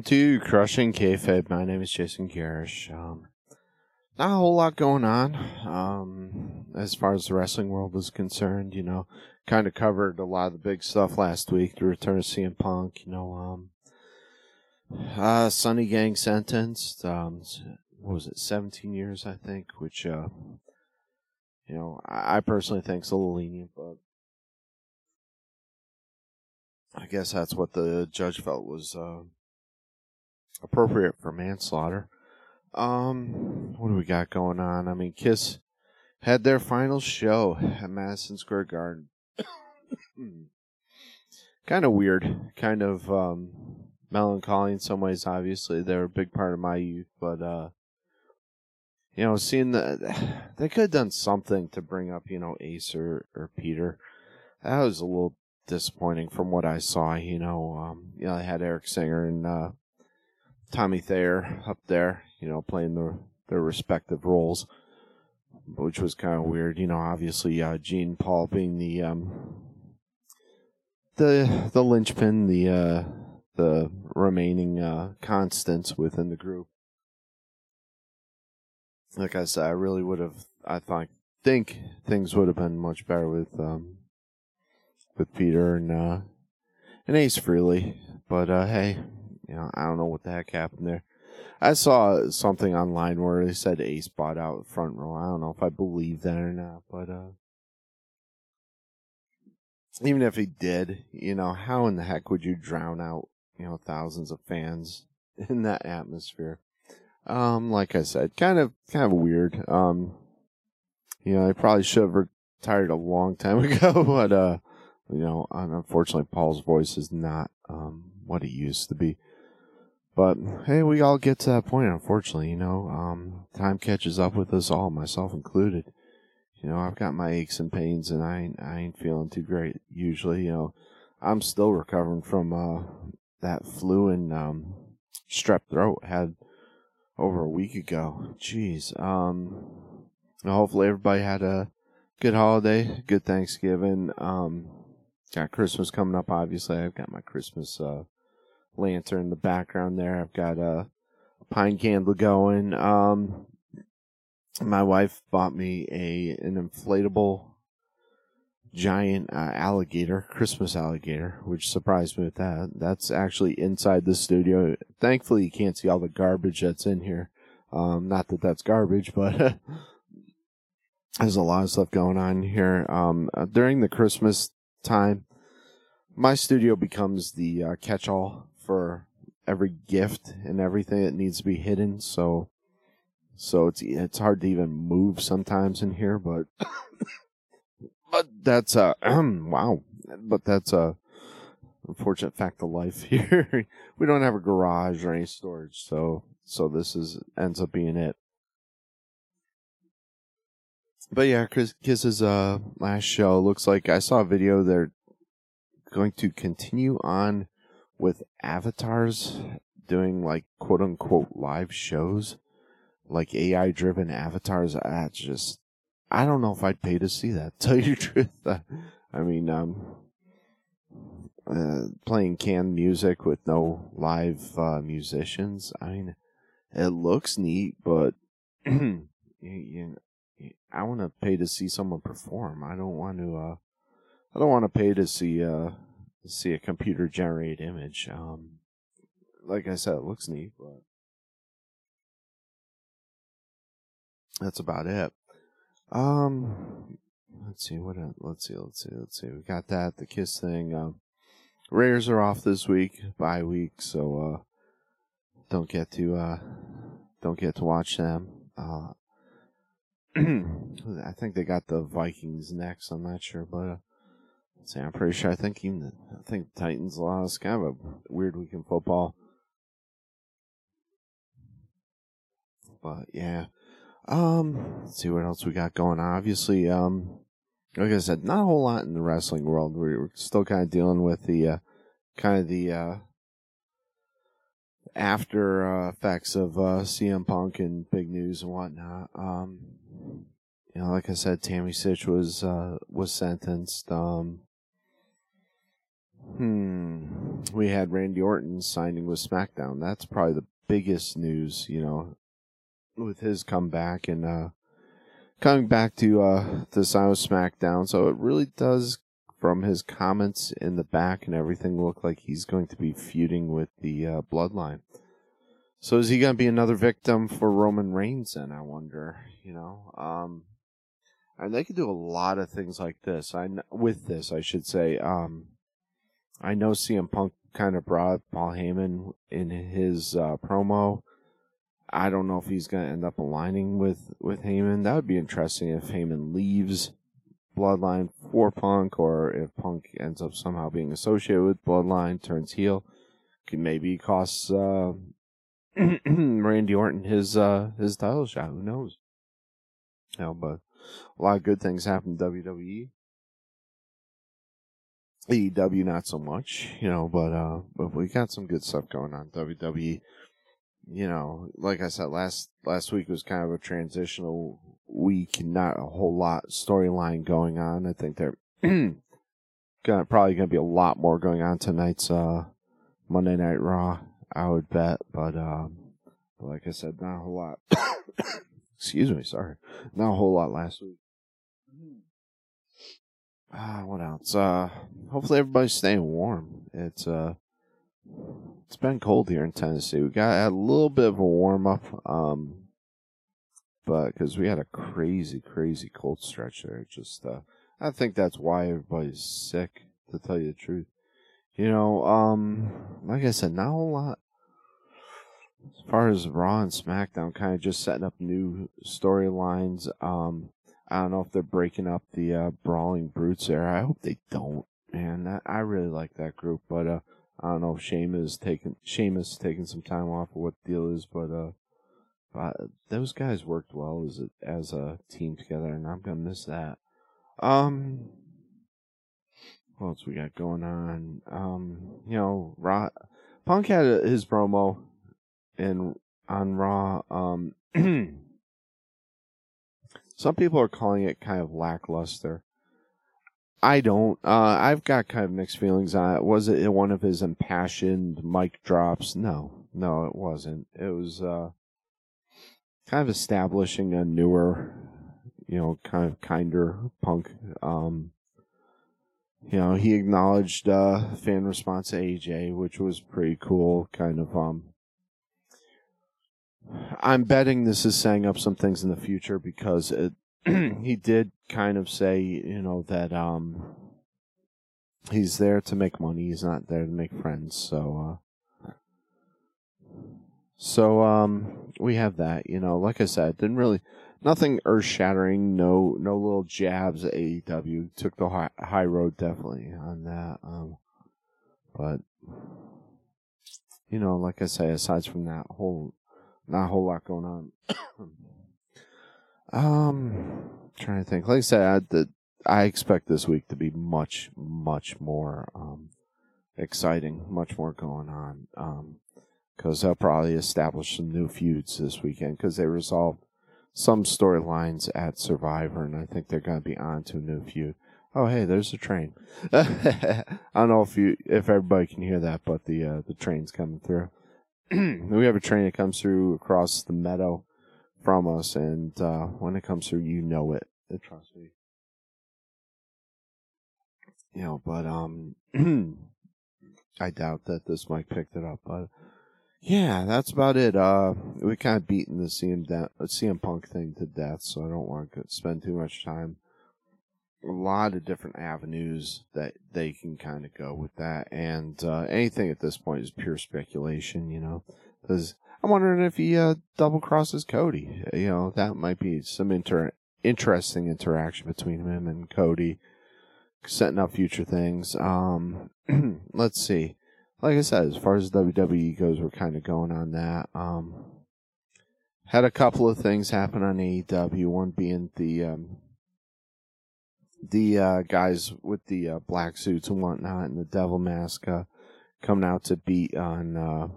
welcome to Crushing Kayfabe. My name is Jason Gerrish. Um, not a whole lot going on um, as far as the wrestling world is concerned. You know, kind of covered a lot of the big stuff last week. The return of CM Punk. You know, um, uh, Sunny Gang sentenced. Um, what was it? Seventeen years, I think. Which, uh, you know, I, personally think is a little lenient, but I guess that's what the judge felt was uh, appropriate for manslaughter. Um, what do we got going on? I mean, Kiss had their final show at Madison Square Garden. kind of weird, kind of um, melancholy in some ways. Obviously, they're a big part of my youth, but uh, you know, seeing the they could have done something to bring up, you know, Ace or, or Peter. That was a little disappointing from what I saw. You know, um, you know, they had Eric Singer and uh, Tommy Thayer up there, you know, playing their their respective roles, which was kind of weird. You know, obviously uh, Gene Paul being the um, the the linchpin, the uh, the remaining uh, constants within the group. Like I said, I really would have. I thought think things would have been much better with um, with Peter and uh, and Ace Frehley. But uh, hey, you know, I don't know what the heck happened there. I saw something online where they said Ace bought out front row. I don't know if I believe that or not, but uh, even if he did, you know, how in the heck would you drown out, you know, thousands of fans in that atmosphere? Um, like I said, kind of, kind of weird. Um, you know, I probably should have retired a long time ago, but uh, you know, unfortunately, Paul's voice is not um, what it used to be. But hey, we all get to that point. Unfortunately, you know, um, time catches up with us all, myself included. You know, I've got my aches and pains, and I ain't, I ain't feeling too great. Usually, you know, I'm still recovering from uh, that flu and um, strep throat had over a week ago. Jeez. Um, hopefully, everybody had a good holiday, good Thanksgiving. Um, got Christmas coming up. Obviously, I've got my Christmas uh, lantern in the background there. I've got a pine candle going. Um, my wife bought me a an inflatable giant uh, alligator, Christmas alligator, which surprised me with that. That's actually inside the studio. Thankfully, you can't see all the garbage that's in here. Um, not that that's garbage, but there's a lot of stuff going on here. Um, uh, during the Christmas time, my studio becomes the uh, catch-all for every gift and everything that needs to be hidden. So, so it's it's hard to even move sometimes in here, but but that's a wow. But that's a unfortunate fact of life here. we don't have a garage or any storage, so so this is ends up being it. But yeah, Chris Kiss's uh last show looks like I saw a video. They're going to continue on with avatars doing like quote unquote live shows, like AI driven avatars. That's just I don't know if I'd pay to see that. Tell you the truth, I mean, um, uh, playing canned music with no live uh, musicians. I mean, it looks neat, but you, you, I want to pay to see someone perform. I don't want to. Uh, I don't want to pay to see uh see a computer generated image. Um, like I said, it looks neat, but that's about it. Um, let's see what. Let's see. Let's see. Let's see. We got that the kiss thing. Um, Raiders are off this week, bye week, so uh, don't get to uh, don't get to watch them. Uh, I think they got the Vikings next. I'm not sure, but uh, see, I'm pretty sure. I think even I think Titans lost. Kind of a weird week in football, but yeah. Um, let's see what else we got going on. Obviously, um, like I said, not a whole lot in the wrestling world. We're still kind of dealing with the uh, kind of the uh, after uh, effects of uh, CM Punk and big news and whatnot. Um, you know, like I said, Tammy Sytch was uh, was sentenced. Um, Hmm. We had Randy Orton signing with SmackDown. That's probably the biggest news, you know, with his comeback and uh, coming back to uh, to sign with SmackDown. So it really does, from his comments in the back and everything, look like he's going to be feuding with the uh, Bloodline. So is he going to be another victim for Roman Reigns? Then I wonder. You know, um, and they could do a lot of things like this. I with this, I should say. Um, I know CM Punk kind of brought Paul Heyman in his uh, promo. I don't know if he's going to end up aligning with with Heyman. That would be interesting if Heyman leaves Bloodline for Punk, or if Punk ends up somehow being associated with Bloodline, turns heel. Could maybe cost uh, Randy Orton his uh, his title shot. Who knows? You know, but a lot of good things happen in WWE. AEW not so much, you know, but uh but we got some good stuff going on. WWE, you know, like I said last last week was kind of a transitional week, not a whole lot storyline going on. I think they're gonna probably gonna be a lot more going on tonight's uh Monday Night Raw, I would bet, but um but like I said, not a whole lot excuse me, sorry. Not a whole lot last week. Ah, what else? Uh, hopefully everybody's staying warm. It's uh, it's been cold here in Tennessee. We got a little bit of a warm up, um, but because we had a crazy, crazy cold stretch there. Just uh, I think that's why everybody's sick. To tell you the truth, you know, um, like I said, not a lot. As far as Raw and SmackDown, kind of just setting up new storylines. Um, I don't know if they're breaking up the uh, Brawling Brutes there. I hope they don't, man. I, I really like that group, but uh, I don't know if Sheamus taking Sheamus taking some time off or what the deal is, but uh, those guys worked well as a, as a team together, and I'm gonna miss that. Um, what else we got going on? Um, you know, Raw, Punk had his promo and on Raw. Um. Some people are calling it kind of lackluster. I don't. Uh, I've got kind of mixed feelings on it. Was it one of his impassioned mic drops? No, no, it wasn't. It was uh, kind of establishing a newer, you know, kind of kinder punk. Um, you know, he acknowledged uh, fan response to AJ, which was pretty cool. Kind of um, I'm betting this is setting up some things in the future because it, he did kind of say, you know, that um, he's there to make money. He's not there to make friends. So, uh, so um, we have that. You know, like I said, didn't really nothing earth shattering. No, no little jabs at AEW. Took the high, high road definitely on that. Um, but you know, like I say, aside from that whole not a whole lot going on. um, trying to think. Like I said, I, the, I expect this week to be much, much more um, exciting, much more going on. Um, because they'll probably establish some new feuds this weekend because they resolved some storylines at Survivor, and I think they're going to be on to a new feud. Oh, hey, there's a train. I don't know if you if everybody can hear that, but the uh, the train's coming through. we have a train that comes through across the meadow from us, and uh, when it comes through, you know it. it trust me. You know, but um, I doubt that this mic picked it up. But yeah, that's about it. Uh, we kind of beaten the CM, de- CM Punk thing to death, so I don't want to spend too much time a lot of different avenues that they can kind of go with that, and uh, anything at this point is pure speculation, you know. Because I'm wondering if he uh, double crosses Cody. You know, that might be some inter- interesting interaction between him and Cody, setting up future things. Um, let's see. Like I said, as far as WWE goes, we're kind of going on that. Um, had a couple of things happen on AEW. One being the um, the uh, guys with the uh, black suits and whatnot and the devil mask uh, coming out to beat on uh,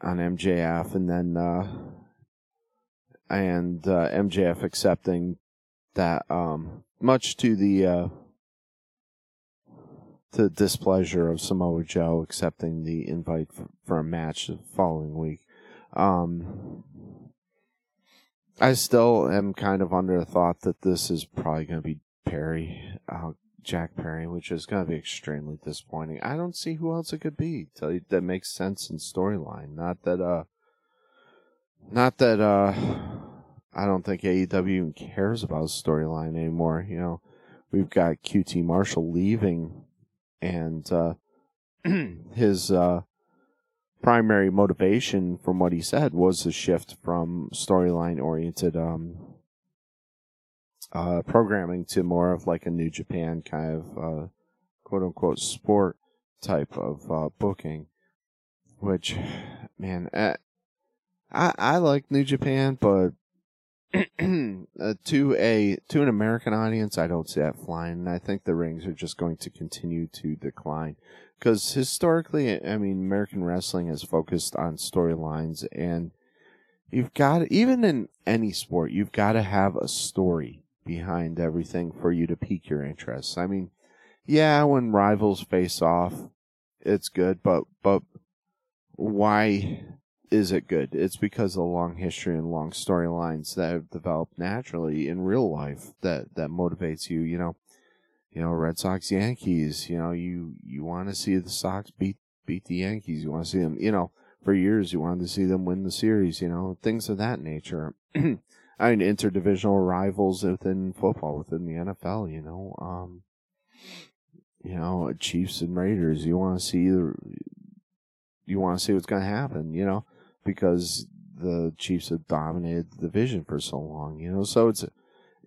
on MJF, and then uh, and uh, MJF accepting that, um, much to the the displeasure of Samoa Joe accepting the invite for, for a match the following week. Um, I still am kind of under the thought that this is probably going to be Perry, uh, Jack Perry, which is going to be extremely disappointing. I don't see who else it could be that makes sense in storyline. Not that, uh, not that, uh, I don't think AEW even cares about storyline anymore. You know, we've got QT Marshall leaving and, uh, his, uh, primary motivation from what he said was the shift from storyline oriented um, uh, programming to more of like a New Japan kind of uh, quote unquote sport type of uh, booking. Which, man, uh, I I like New Japan, but uh, to a to an American audience, I don't see that flying. And I think the rings are just going to continue to decline because historically, I mean, American wrestling has focused on storylines, and you've got even in any sport, you've got to have a story behind everything for you to pique your interest. I mean, yeah, when rivals face off, it's good, but but why is it good? It's because of the long history and long storylines that have developed naturally in real life that that motivates you. You know, you know, Red Sox Yankees, you know, you, you want to see the Sox beat, beat the Yankees. You want to see them, you know, for years you wanted to see them win the series, you know, things of that nature. I mean, interdivisional rivals within football, within the NFL, you know, um, you know, Chiefs and Raiders. You want to see the, you want to see what's going to happen, you know, because the Chiefs have dominated the division for so long, you know. So it's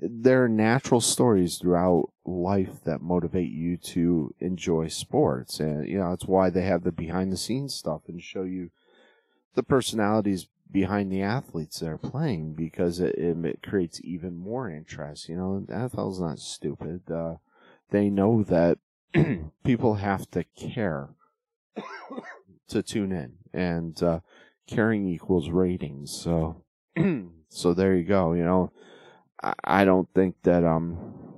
there are natural stories throughout life that motivate you to enjoy sports and you know it's why they have the behind the scenes stuff and show you the personalities behind the athletes that are playing because it, it, creates even more interest you know the NFL's not stupid uh, they know that people have to care to tune in and uh, caring equals ratings so so there you go you know I don't think that um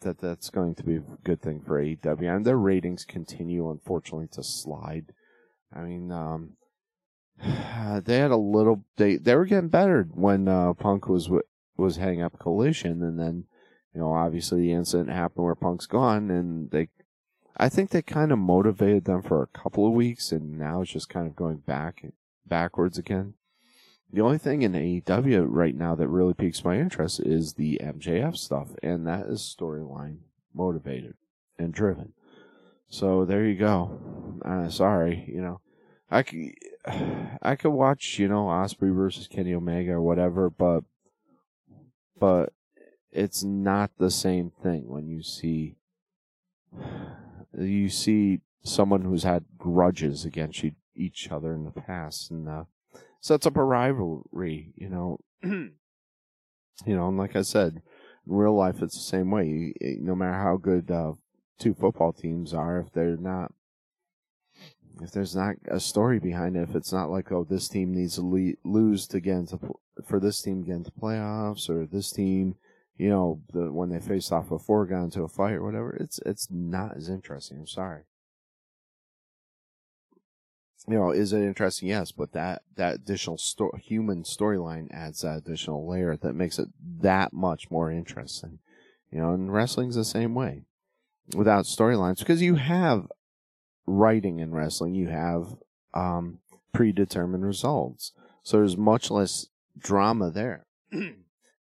that that's going to be a good thing for AEW. And their ratings continue, unfortunately, to slide. I mean, um, they had a little they they were getting better when uh, Punk was was hanging up Collision, and then you know obviously the incident happened where Punk's gone, and they I think they kind of motivated them for a couple of weeks, and now it's just kind of going back backwards again. The only thing in AEW right now that really piques my interest is the MJF stuff, and that is storyline motivated and driven. So there you go. Uh, sorry, you know, I could, I could watch, you know, Ospreay versus Kenny Omega or whatever, but, but it's not the same thing when you see, you see someone who's had grudges against each other in the past, and uh, sets up a rivalry, you know. you know, and like I said, in real life, it's the same way. No matter how good uh, two football teams are, if they're not, if there's not a story behind it, if it's not like, oh, this team needs to le- lose to get into for this team to get into playoffs, or this team, you know, the, when they face off before got into a fight or whatever, it's it's not as interesting. I'm sorry you know, is it interesting? Yes, but that that additional sto- human storyline adds that additional layer that makes it that much more interesting. You know, and wrestling's the same way without storylines because you have writing in wrestling, you have um, predetermined results, so there's much less drama there. if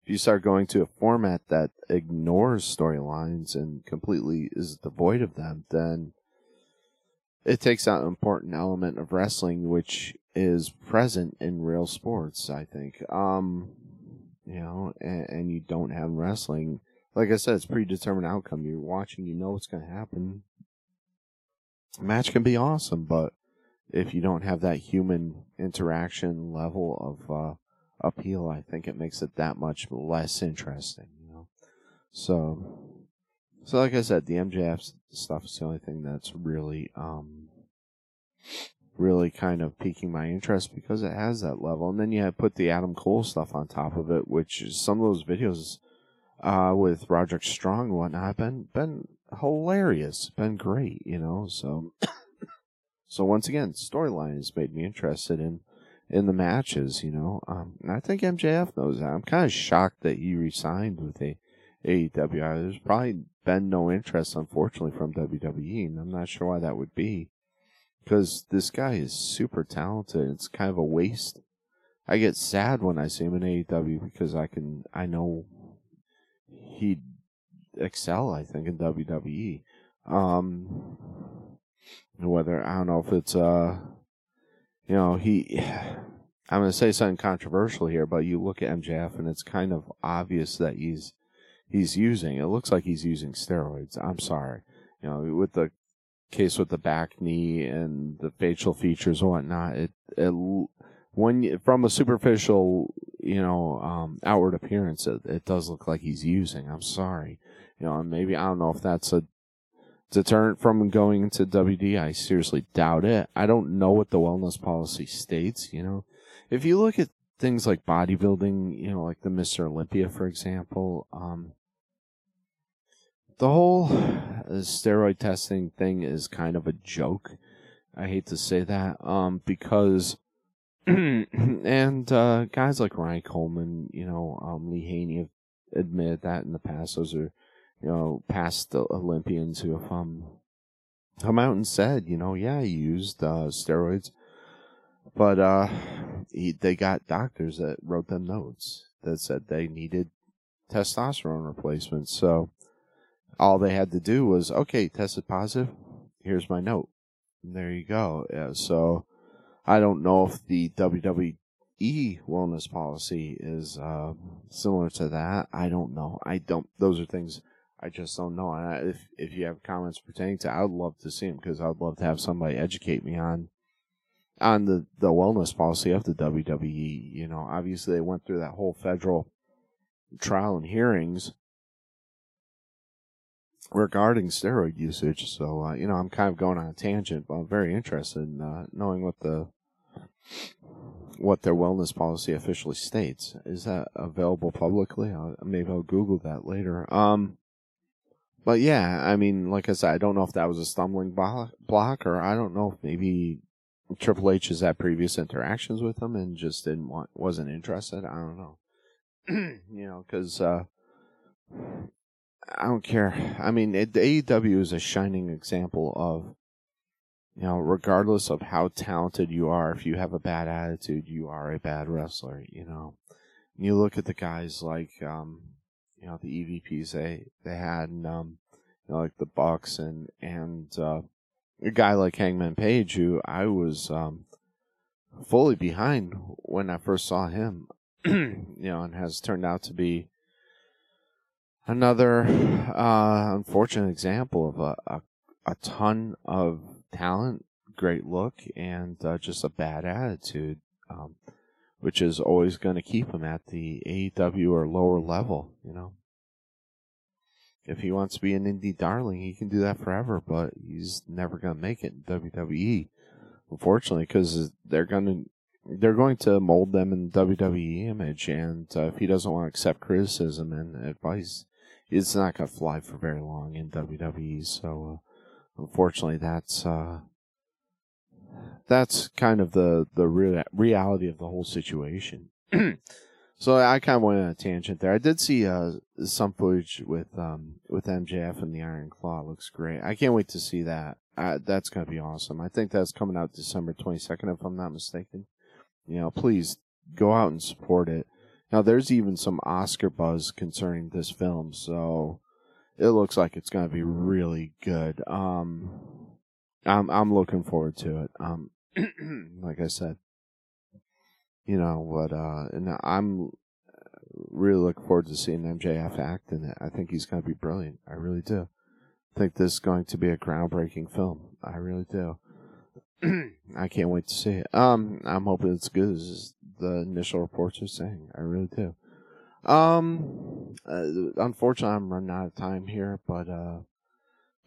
you start going to a format that ignores storylines and completely is devoid of them, then it takes out an important element of wrestling, which is present in real sports. I think, um, you know, and, and you don't have wrestling. Like I said, it's predetermined outcome. You're watching, you know what's going to happen. Match can be awesome, but if you don't have that human interaction level of uh, appeal, I think it makes it that much less interesting. You know, so so, like I said, the MJF stuff is the only thing that's really, um, really kind of piquing my interest because it has that level. And then you have put the Adam Cole stuff on top of it, which is some of those videos uh, with Roderick Strong and whatnot been been hilarious, been great, you know. So, so once again, storyline has made me interested in in the matches, you know. Um, I think MJF knows that. I'm kind of shocked that he resigned with a AEW. There's probably been no interest, unfortunately, from WWE, and I'm not sure why that would be. Because this guy is super talented. It's kind of a waste. I get sad when I see him in AEW because I can, I know he'd excel, I think, in WWE. Um, whether, I don't know if it's, uh, you know, he, I'm going to say something controversial here, but you look at MJF and it's kind of obvious that he's, he's using, it looks like he's using steroids. I'm sorry. You know, with the case with the back knee and the facial features and whatnot, it, it when from a superficial, you know, um, outward appearance, it, it does look like he's using. I'm sorry, you know, maybe I don't know if that's a deterrent from going into WD. I seriously doubt it. I don't know what the wellness policy states. You know, if you look at things like bodybuilding, you know, like the Mr. Olympia, for example, um, the whole steroid testing thing is kind of a joke. I hate to say that, um, because, and, uh, guys like Ronnie Coleman, you know, um, Lee Haney have admitted that in the past. Those are, you know, past the Olympians who have, um, come out and said, you know, yeah, he used, uh, steroids, but, uh, he, they got doctors that wrote them notes that said they needed testosterone replacement. So, all they had to do was, okay, tested positive. Here's my note. And there you go. Yeah, so I don't know if the WWE wellness policy is uh, similar to that. I don't know. I don't. Those are things I just don't know. And I, if if you have comments pertaining to, I'd love to see them because I'd love to have somebody educate me on on the the wellness policy of the WWE. You know, obviously they went through that whole federal trial and hearings regarding steroid usage. So, uh, you know, I'm kind of going on a tangent, but I'm very interested in uh, knowing what the what their wellness policy officially states. Is that available publicly? I'll, maybe I'll Google that later. Um, but yeah, I mean, like I said, I don't know if that was a stumbling block, or I don't know if maybe Triple H has had previous interactions with him and just didn't want, wasn't interested. I don't know. you know, because uh, I don't care. I mean, it, AEW is a shining example of, you know, regardless of how talented you are, if you have a bad attitude, you are a bad wrestler. You know, and you look at the guys like, um, you know, the EVPs they they had, and, um, you know, like the Bucks and and uh, a guy like Hangman Page, who I was um, fully behind when I first saw him, you know, and has turned out to be another uh, unfortunate example of a, a, a ton of talent, great look, and uh, just a bad attitude, um, which is always going to keep him at the AEW or lower level. You know, if he wants to be an indie darling, he can do that forever, but he's never going to make it in WWE, unfortunately, because they're going to. They're going to mold them in WWE image, and uh, if he doesn't want to accept criticism and advice, it's not going to fly for very long in WWE. So, uh, unfortunately, that's uh, that's kind of the the real reality of the whole situation. so I kind of went on a tangent there. I did see uh, some footage with um, with MJF and the Iron Claw. It looks great. I can't wait to see that. Uh, that's to be awesome. I think that's coming out December 22nd, if I'm not mistaken. You know, please go out and support it. Now, there's even some Oscar buzz concerning this film, so it looks like it's to be really good. Um, I'm I'm looking forward to it. Um, like I said, you know what? Uh, and I'm really looking forward to seeing MJF act in it. I think he's going to be brilliant. I really do. I think this is going to be a groundbreaking film. I really do. I can't wait to see it. Um, I'm hoping it's good as the initial reports are saying. I really do. Um, uh, unfortunately, I'm running out of time here, but uh,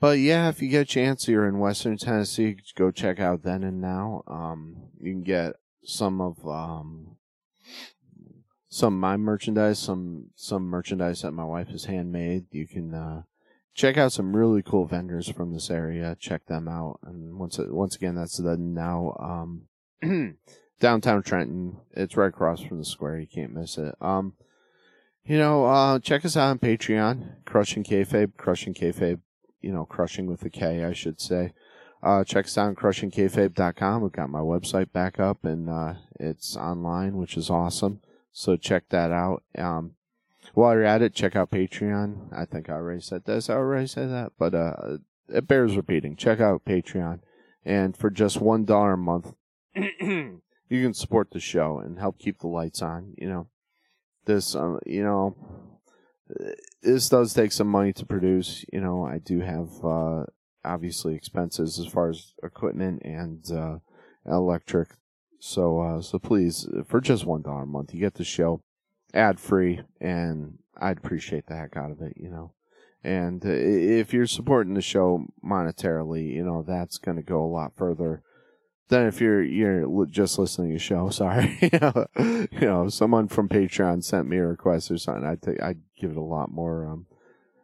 but yeah, if you get a chance, you're in Western Tennessee, go check out Then and Now. Um, you can get some of um some of my merchandise, some some merchandise that my wife has handmade. You can uh, check out some really cool vendors from this area. Check them out. And once once again, that's the now um, downtown Trenton. It's right across from the square. You can't miss it. Um, you know, uh, check us out on Patreon, Crushing Kayfabe, Crushing Kayfabe. You know, crushing with a K, I should say. Uh, check us out on crushingkayfabe.com. We've got my website back up and uh, it's online, which is awesome. So check that out. Um, while you're at it, check out Patreon. I think I already said this. I already said that, but uh, it bears repeating. Check out Patreon, and for just one dollar a month, you can support the show and help keep the lights on. You know, this, uh, you know, this does take some money to produce. You know, I do have uh, obviously expenses as far as equipment and uh, electric. So, uh, so please, for just one dollar a month, you get the show ad free, and I'd appreciate the heck out of it, you know. And uh, if you're supporting the show monetarily, you know that's going to go a lot further than if you're you're just listening to the show. Sorry, you know, someone from Patreon sent me a request or something. I'd I'd give it a lot more um,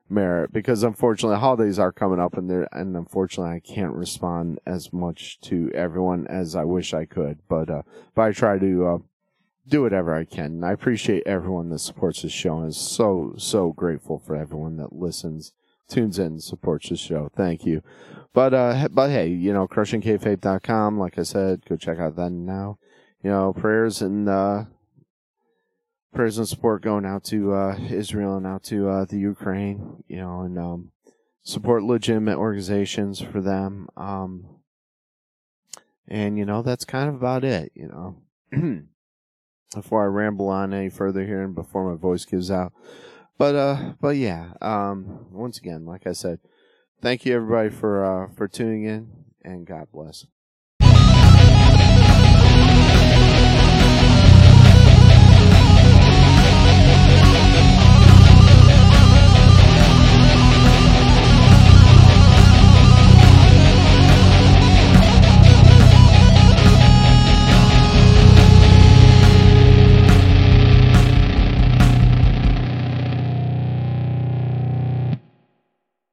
merit because unfortunately holidays are coming up and there and unfortunately I can't respond as much to everyone as I wish I could. But uh, but I try to uh, do whatever I can. And I appreciate everyone that supports the show and is so, so grateful for everyone that listens, tunes in, supports the show. Thank you. But, uh, but hey, you know, crushingkayfabe.com, like I said, go check out that now. You know, prayers and, uh, prayers and support going out to, uh, Israel and out to, uh, the Ukraine, you know, and, um, support legitimate organizations for them. Um, and, you know, that's kind of about it, you know. before I ramble on any further here and before my voice gives out. But uh but yeah, um once again, like I said, thank you everybody for uh for tuning in and God bless.